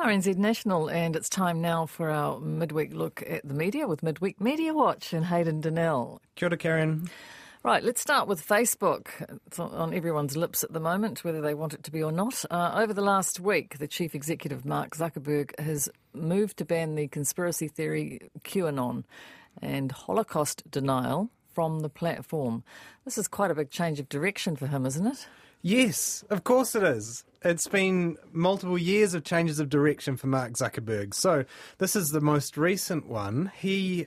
RNZ National, and it's time now for our midweek look at the media with Midweek Media Watch and Hayden Donnell. Kia ora, Karyn. Right, let's start with Facebook. It's on everyone's lips at the moment, whether they want it to be or not. Uh, over the last week, the chief executive, Mark Zuckerberg, has moved to ban the conspiracy theory QAnon and Holocaust denial from the platform. This is quite a big change of direction for him, isn't it? Yes, of course it is. It's been multiple years of changes of direction for Mark Zuckerberg. So, this is the most recent one. He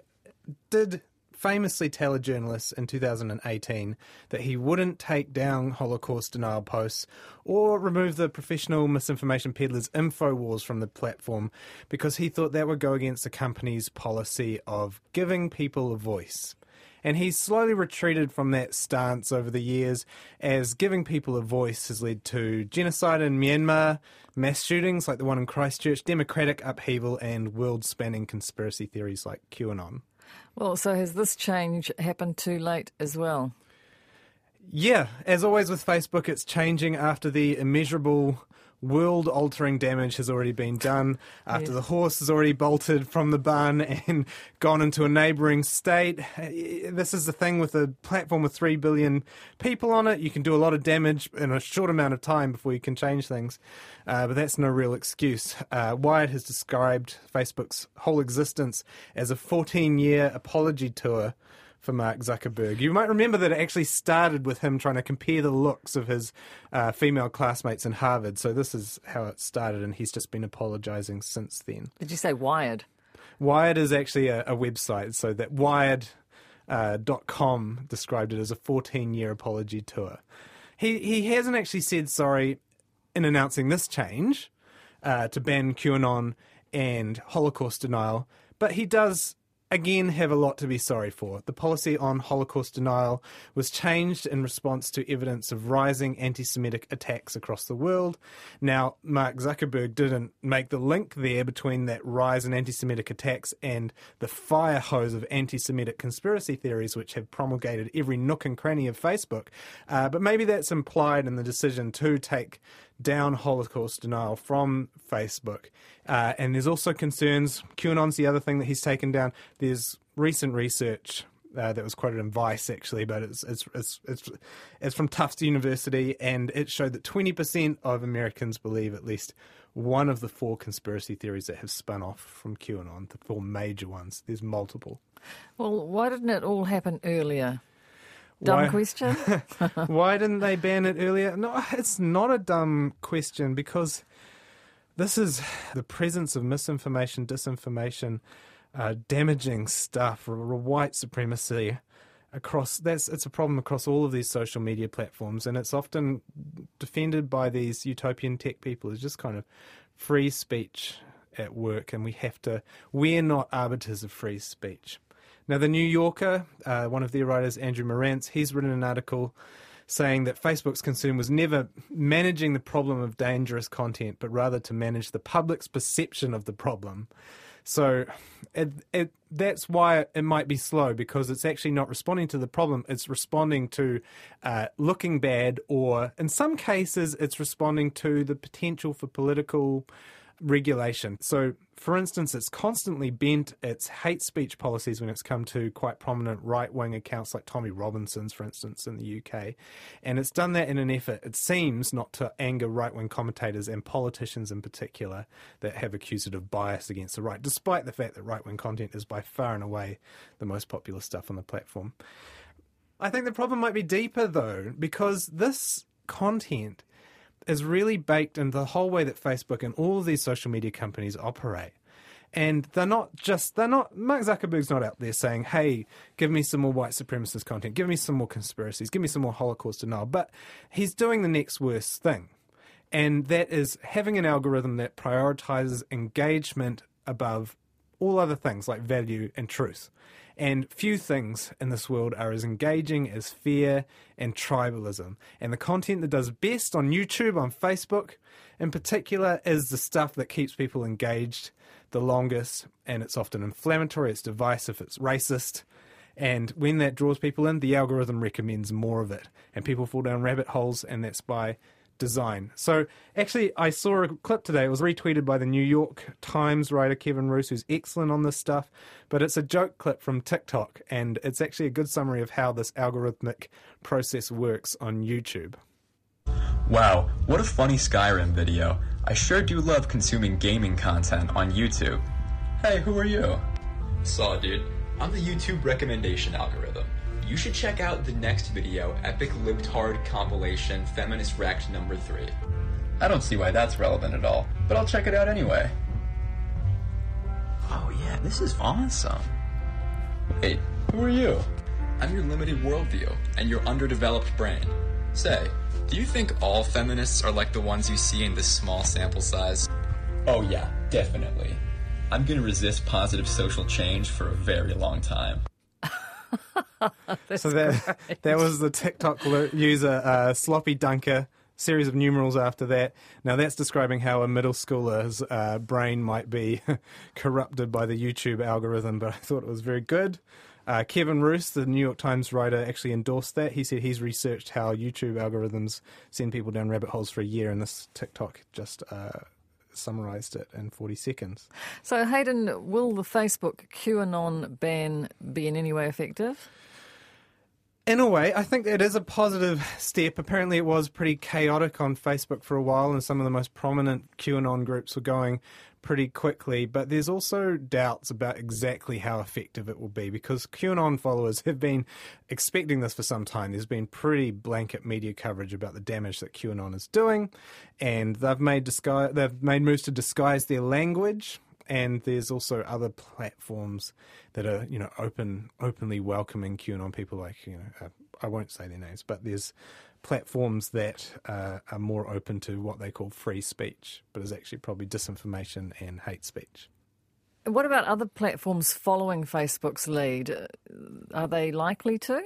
did famously tell a journalist in 2018 that he wouldn't take down Holocaust denial posts or remove the professional misinformation peddlers InfoWars from the platform because he thought that would go against the company's policy of giving people a voice. And he's slowly retreated from that stance over the years as giving people a voice has led to genocide in Myanmar, mass shootings like the one in Christchurch, democratic upheaval, and world spanning conspiracy theories like QAnon. Well, so has this change happened too late as well? Yeah, as always with Facebook, it's changing after the immeasurable world altering damage has already been done after yes. the horse has already bolted from the barn and gone into a neighbouring state. This is the thing with a platform with 3 billion people on it. You can do a lot of damage in a short amount of time before you can change things. Uh, but that's no real excuse. Uh, Wired has described Facebook's whole existence as a 14 year apology tour for Mark Zuckerberg. You might remember that it actually started with him trying to compare the looks of his uh, female classmates in Harvard. So this is how it started, and he's just been apologising since then. Did you say Wired? Wired is actually a, a website, so that Wired. Uh, .com described it as a 14 year apology tour. He he hasn't actually said sorry in announcing this change uh, to ban QAnon and Holocaust denial, but he does again have a lot to be sorry for. The policy on Holocaust denial was changed in response to evidence of rising anti Semitic attacks across the world. Now, Mark Zuckerberg didn't make the link there between that rise in anti Semitic attacks and the fire hose of anti Semitic conspiracy theories which have promulgated every nook and cranny of Facebook. Uh, but maybe that's implied in the decision to take down Holocaust denial from Facebook. Uh, and there's also concerns, QAnon's the other thing that he's taken down. There's recent research uh, that was quoted in Vice actually, but it's, it's it's it's it's from Tufts University, and it showed that 20% of Americans believe at least one of the four conspiracy theories that have spun off from QAnon, the four major ones. There's multiple. Well, why didn't it all happen earlier? Dumb why, question. why didn't they ban it earlier? No, it's not a dumb question because this is the presence of misinformation, disinformation, uh, damaging stuff, white supremacy across that's it's a problem across all of these social media platforms and it's often defended by these utopian tech people as just kind of free speech at work and we have to we're not arbiters of free speech now, The New Yorker, uh, one of their writers, Andrew Marantz, he's written an article saying that Facebook's concern was never managing the problem of dangerous content, but rather to manage the public's perception of the problem. So it, it, that's why it might be slow because it's actually not responding to the problem. It's responding to uh, looking bad, or in some cases, it's responding to the potential for political regulation. So, for instance, it's constantly bent its hate speech policies when it's come to quite prominent right wing accounts like Tommy Robinson's, for instance, in the UK. And it's done that in an effort, it seems, not to anger right wing commentators and politicians in particular that have of bias against the right, despite the fact that right wing content is by far and away the most popular stuff on the platform. I think the problem might be deeper, though, because this content is really baked into the whole way that Facebook and all of these social media companies operate. And they're not just, they're not, Mark Zuckerberg's not out there saying, hey, give me some more white supremacist content, give me some more conspiracies, give me some more Holocaust denial. But he's doing the next worst thing. And that is having an algorithm that prioritizes engagement above all other things like value and truth. And few things in this world are as engaging as fear and tribalism. And the content that does best on YouTube, on Facebook in particular, is the stuff that keeps people engaged the longest. And it's often inflammatory, it's divisive, it's racist. And when that draws people in, the algorithm recommends more of it. And people fall down rabbit holes, and that's by design. So actually, I saw a clip today. It was retweeted by the New York Times writer Kevin Roose, who's excellent on this stuff. But it's a joke clip from TikTok, and it's actually a good summary of how this algorithmic process works on YouTube. Wow, what a funny Skyrim video. I sure do love consuming gaming content on YouTube. Hey, who are you? Saw, dude. I'm the YouTube recommendation algorithm. You should check out the next video, Epic Libtard Compilation Feminist Wrecked number 3. I don't see why that's relevant at all, but I'll check it out anyway. Oh yeah, this is awesome. Wait, who are you? I'm your limited worldview and your underdeveloped brain. Say, do you think all feminists are like the ones you see in this small sample size? Oh yeah, definitely. I'm gonna resist positive social change for a very long time. so that that was the TikTok user uh, Sloppy Dunker. Series of numerals after that. Now that's describing how a middle schooler's uh, brain might be corrupted by the YouTube algorithm, but I thought it was very good. Uh, Kevin Roose, the New York Times writer, actually endorsed that. He said he's researched how YouTube algorithms send people down rabbit holes for a year, and this TikTok just uh, summarised it in 40 seconds. So, Hayden, will the Facebook QAnon ban be in any way effective? In a way, I think it is a positive step. Apparently, it was pretty chaotic on Facebook for a while, and some of the most prominent QAnon groups were going pretty quickly. But there's also doubts about exactly how effective it will be because QAnon followers have been expecting this for some time. There's been pretty blanket media coverage about the damage that QAnon is doing, and they've made disguise, they've made moves to disguise their language and there's also other platforms that are you know open openly welcoming QAnon people like you know uh, I won't say their names but there's platforms that uh, are more open to what they call free speech but is actually probably disinformation and hate speech. What about other platforms following Facebook's lead? Uh, are they likely to?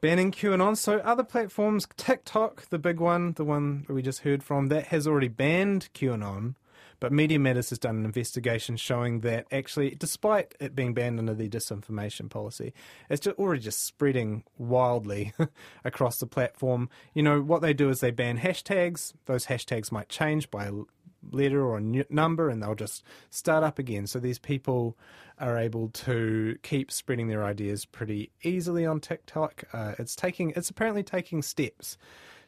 Banning QAnon. So other platforms, TikTok, the big one, the one that we just heard from, that has already banned QAnon. But Media Matters has done an investigation showing that actually, despite it being banned under the disinformation policy, it's just already just spreading wildly across the platform. You know, what they do is they ban hashtags. Those hashtags might change by letter or a number and they'll just start up again. So these people are able to keep spreading their ideas pretty easily on TikTok. Uh, it's taking, it's apparently taking steps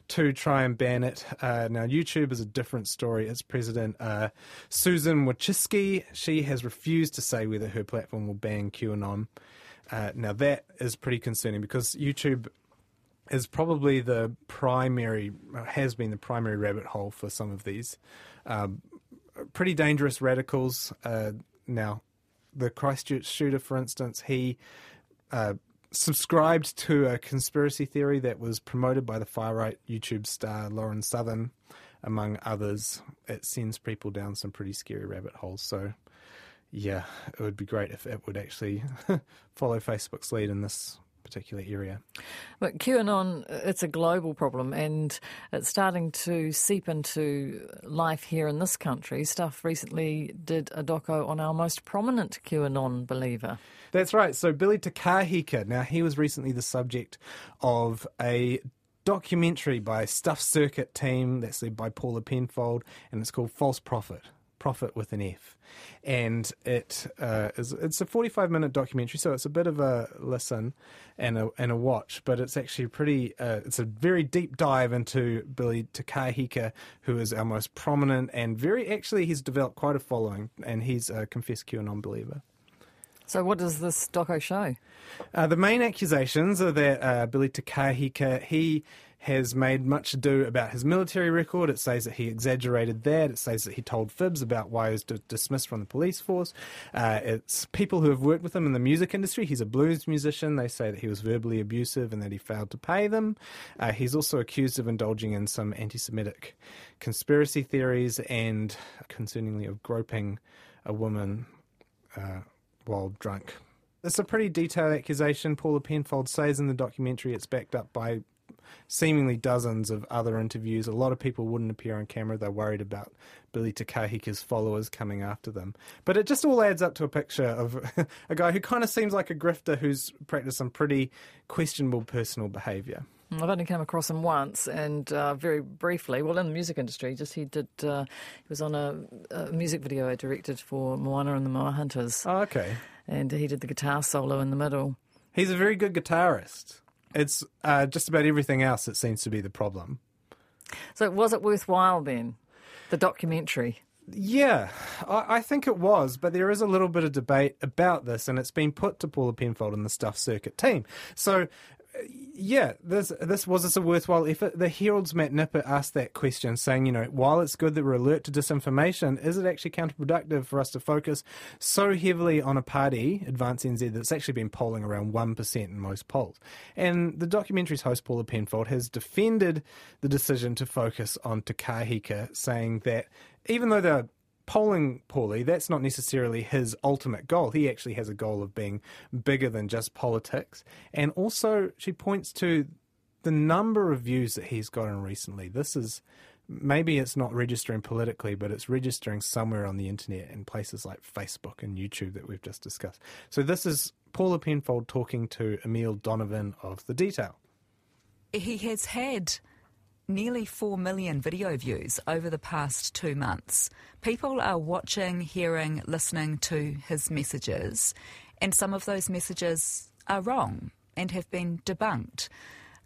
to try and ban it. Uh, now, YouTube is a different story. Its president, uh, Susan Wojcicki, she has refused to say whether her platform will ban QAnon. Uh, now, that is pretty concerning because YouTube is probably the primary, has been the primary rabbit hole for some of these um, pretty dangerous radicals. Uh, now, the Christchurch shooter, for instance, he uh, subscribed to a conspiracy theory that was promoted by the far right YouTube star Lauren Southern, among others. It sends people down some pretty scary rabbit holes. So, yeah, it would be great if it would actually follow Facebook's lead in this particular area. But QAnon, it's a global problem and it's starting to seep into life here in this country. Stuff recently did a doco on our most prominent QAnon believer. That's right. So Billy Te Kahika, now he was recently the subject of a documentary by Stuff Circuit team that's led by Paula Penfold and it's called False Prophet. Prophet with an F, and it uh, is it's a 45 minute documentary, so it's a bit of a listen and a and a watch, but it's actually pretty. Uh, it's a very deep dive into Billy Te Kahika, who is our most prominent and very actually he's developed quite a following, and he's a confessed QAnon believer. So, what does this doco show? Uh, the main accusations are that uh, Billy Te Kahika, he has made much ado about his military record. It says that he exaggerated that. It says that he told fibs about why he was d- dismissed from the police force. Uh, it's people who have worked with him in the music industry. He's a blues musician. They say that he was verbally abusive and that he failed to pay them. Uh, he's also accused of indulging in some anti Semitic conspiracy theories and, concerningly, of groping a woman. Uh, while drunk. It's a pretty detailed accusation. Paula Penfold says in the documentary it's backed up by seemingly dozens of other interviews. A lot of people wouldn't appear on camera. They're worried about Billy Te Kahika's followers coming after them. But it just all adds up to a picture of a guy who kind of seems like a grifter who's practiced some pretty questionable personal behaviour. I've only come across him once, and uh, very briefly. Well, in the music industry, just he did. Uh, he was on a, a, music video I directed for Moana and the Moa Hunters. Oh, okay. And he did the guitar solo in the middle. He's a very good guitarist. It's uh, just about everything else that seems to be the problem. So, was it worthwhile then? The documentary. Yeah, I, I, think it was, but there is a little bit of debate about this, and it's been put to Paula Penfold and the Stuff Circuit team. So yeah, this this was this a worthwhile effort? The Herald's Matt Nippert asked that question, saying, you know, while it's good that we're alert to disinformation, is it actually counterproductive for us to focus so heavily on a party, Advance NZ, that's actually been polling around one percent in most polls? And the documentary's host Paula Penfold has defended the decision to focus on Te Kahika, saying that even though they're polling poorly, that's not necessarily his ultimate goal. He actually has a goal of being bigger than just politics. And also, she points to the number of views that he's gotten recently. This is maybe it's not registering politically, but it's registering somewhere on the internet in places like Facebook and YouTube that we've just discussed. So, this is Paula Penfold talking to Emile Donovan of The Detail. He has had nearly 4 million video views over the past two months. People are watching, hearing, listening to his messages, and some of those messages are wrong and have been debunked.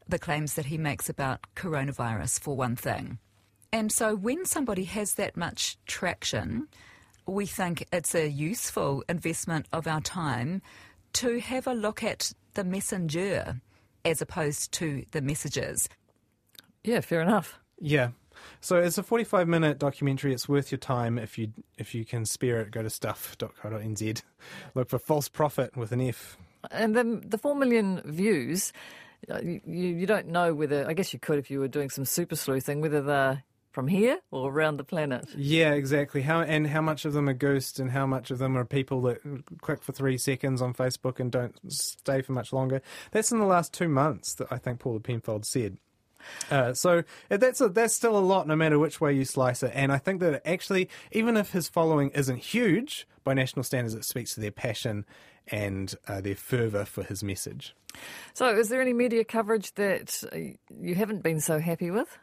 The claims that he makes about coronavirus, for one thing. And so when somebody has that much traction, we think it's a useful investment of our time to have a look at the messenger as opposed to the messages. Yeah, fair enough. Yeah. So it's a 45 minute documentary. It's worth your time if you if you can spare it. Go to stuff.co.nz. Look for false prophet with an F. And then the 4 million views, uh, you, you don't know whether, I guess you could if you were doing some super sleuthing, whether they're from here or around the planet. Yeah, exactly. How and how much of them are ghosts, and how much of them are people that click for three seconds on Facebook and don't stay for much longer. That's in the last two months that I think Paula Penfold said. Uh, so that's a, that's still a lot, no matter which way you slice it. And I think that actually, even if his following isn't huge by national standards, it speaks to their passion and uh, their fervour for his message. So, is there any media coverage that you haven't been so happy with?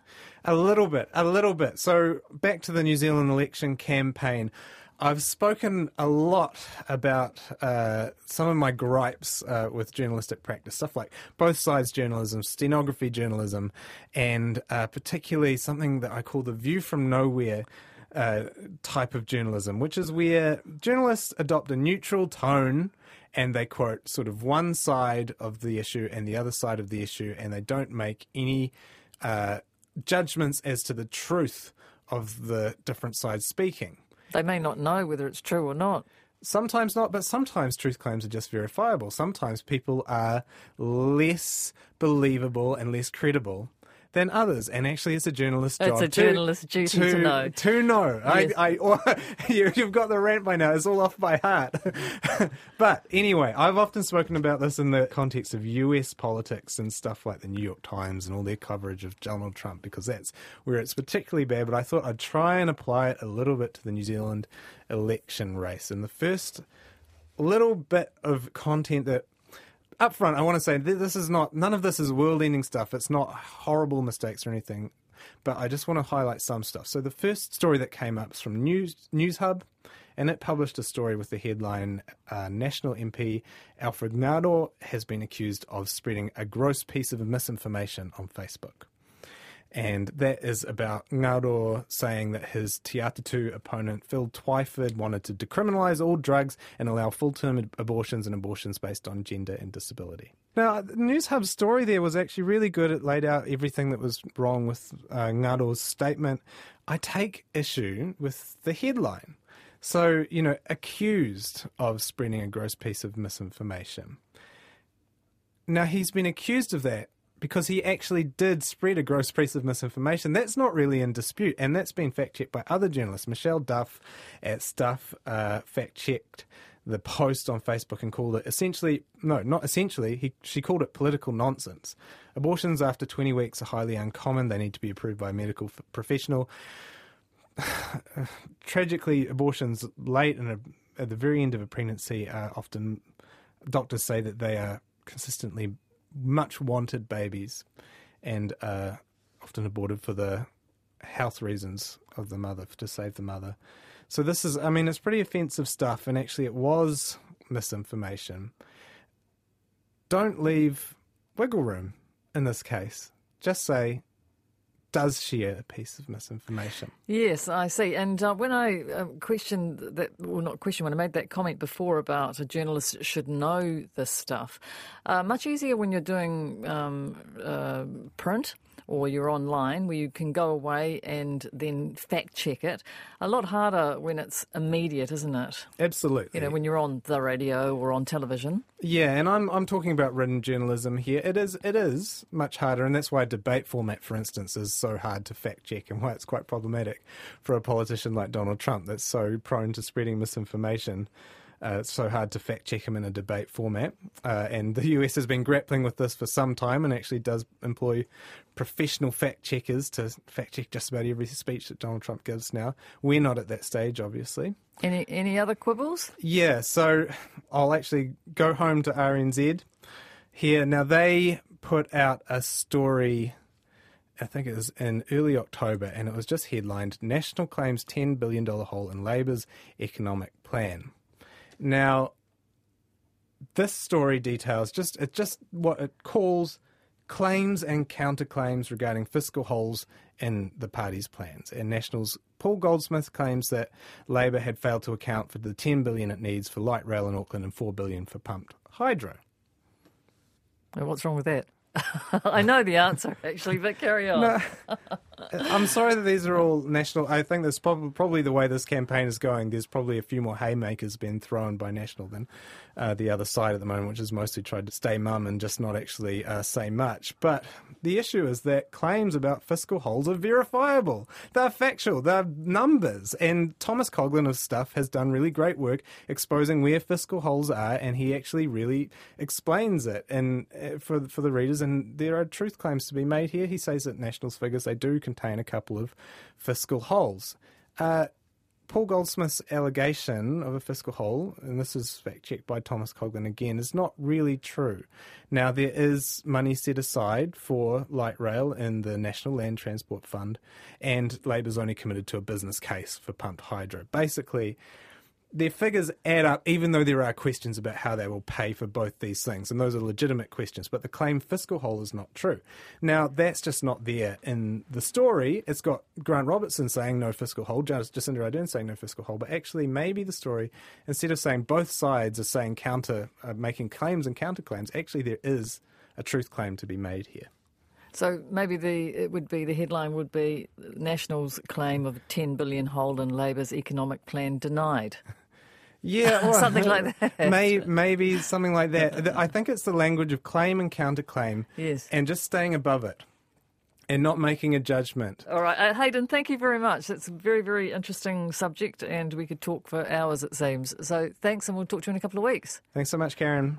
A little bit, a little bit. So, back to the New Zealand election campaign. I've spoken a lot about uh, some of my gripes uh, with journalistic practice, stuff like both sides journalism, stenography journalism, and uh, particularly something that I call the view from nowhere. Uh, type of journalism, which is where journalists adopt a neutral tone and they quote sort of one side of the issue and the other side of the issue, and they don't make any uh, judgments as to the truth of the different sides speaking. They may not know whether it's true or not. Sometimes not, but sometimes truth claims are just verifiable. Sometimes people are less believable and less credible than others. And actually, it's a journalist's job. It's a journalist's to, duty to, to know. To know. Yes. I, I, or, you, have got the rant by now. It's all off by heart. but anyway, I've often spoken about this in the context of US politics and stuff like the New York Times and all their coverage of Donald Trump because that's where it's particularly bad. But I thought I'd try and apply it a little bit to the New Zealand election race. And the first little bit of content that up front, I want to say this is not, none of this is world ending stuff. It's not horrible mistakes or anything, but I just want to highlight some stuff. So the first story that came up is from News, News Hub, and it published a story with the headline uh, National MP Alfred Ngaro has been accused of spreading a gross piece of misinformation on Facebook and that is about Ngaro saying that his Te Atatū opponent, Phil Twyford, wanted to decriminalise all drugs and allow full-term abortions and abortions based on gender and disability. Now, the News Hub story there was actually really good. It laid out everything that was wrong with uh, statement. I take issue with the headline. So, you know, accused of spreading a gross piece of misinformation. Now, he's been accused of that because he actually did spread a gross piece of misinformation. That's not really in dispute, and that's been fact checked by other journalists. Michelle Duff at Stuff uh, fact checked the post on Facebook and called it essentially, no, not essentially, he, she called it political nonsense. Abortions after 20 weeks are highly uncommon, they need to be approved by a medical professional. Tragically, abortions late and at the very end of a pregnancy are often, doctors say that they are consistently much wanted babies. and are often aborted for the health reasons of the mother to save the mother. So this is, I mean, it's pretty offensive stuff, and actually, it was misinformation. Don't leave wiggle room in this case. Just say, does share a piece of misinformation. Yes, I see. And uh, when I uh, questioned that, well, not question, when I made that comment before about a journalist should know this stuff, uh, much easier when you're doing um, uh, print or you're online where you can go away and then fact check it. A lot harder when it's immediate, isn't it? Absolutely. You know, when you're on the radio or on television. Yeah, and I'm I'm talking about written journalism here. It is it is much harder, and that's why debate format, for instance, is so hard to fact check, and why it's quite problematic for a politician like Donald Trump that's so prone to spreading misinformation. Uh, it's so hard to fact check him in a debate format. Uh, and the US has been grappling with this for some time and actually does employ professional fact checkers to fact check just about every speech that Donald Trump gives now. We're not at that stage, obviously. Any, any other quibbles? Yeah, so I'll actually go home to RNZ here. Now, they put out a story. I think it was in early October, and it was just headlined National Claims $10 billion hole in Labour's economic plan. Now, this story details just it just what it calls claims and counterclaims regarding fiscal holes in the party's plans. And National's Paul Goldsmith claims that Labour had failed to account for the 10 billion it needs for light rail in Auckland and 4 billion for pumped hydro. What's wrong with that? I know the answer actually, but carry on. No, I'm sorry that these are all national. I think that's probably, probably the way this campaign is going. There's probably a few more haymakers being thrown by National than uh, the other side at the moment, which has mostly tried to stay mum and just not actually uh, say much. But the issue is that claims about fiscal holes are verifiable. They're factual. They're numbers. And Thomas Coughlan of Stuff has done really great work exposing where fiscal holes are, and he actually really explains it and uh, for for the readers. And there are truth claims to be made here. He says that National's figures they do contain a couple of fiscal holes. Uh, Paul Goldsmith's allegation of a fiscal hole, and this is fact checked by Thomas Coughlan again, is not really true. Now, there is money set aside for light rail in the National Land Transport Fund, and Labour's only committed to a business case for pumped hydro. Basically, their figures add up, even though there are questions about how they will pay for both these things, and those are legitimate questions. But the claim fiscal hole is not true. Now, that's just not there in the story. It's got Grant Robertson saying no fiscal hole, Jacinda Ardern saying no fiscal hole, but actually, maybe the story, instead of saying both sides are saying counter, uh, making claims and counterclaims, actually, there is a truth claim to be made here. So maybe the it would be the headline would be National's claim of 10 billion hole in Labour's economic plan denied. Yeah, well, something like that. May, maybe something like that. I think it's the language of claim and counterclaim. Yes. And just staying above it and not making a judgment. All right. Uh, Hayden, thank you very much. It's a very, very interesting subject, and we could talk for hours, it seems. So thanks, and we'll talk to you in a couple of weeks. Thanks so much, Karyn.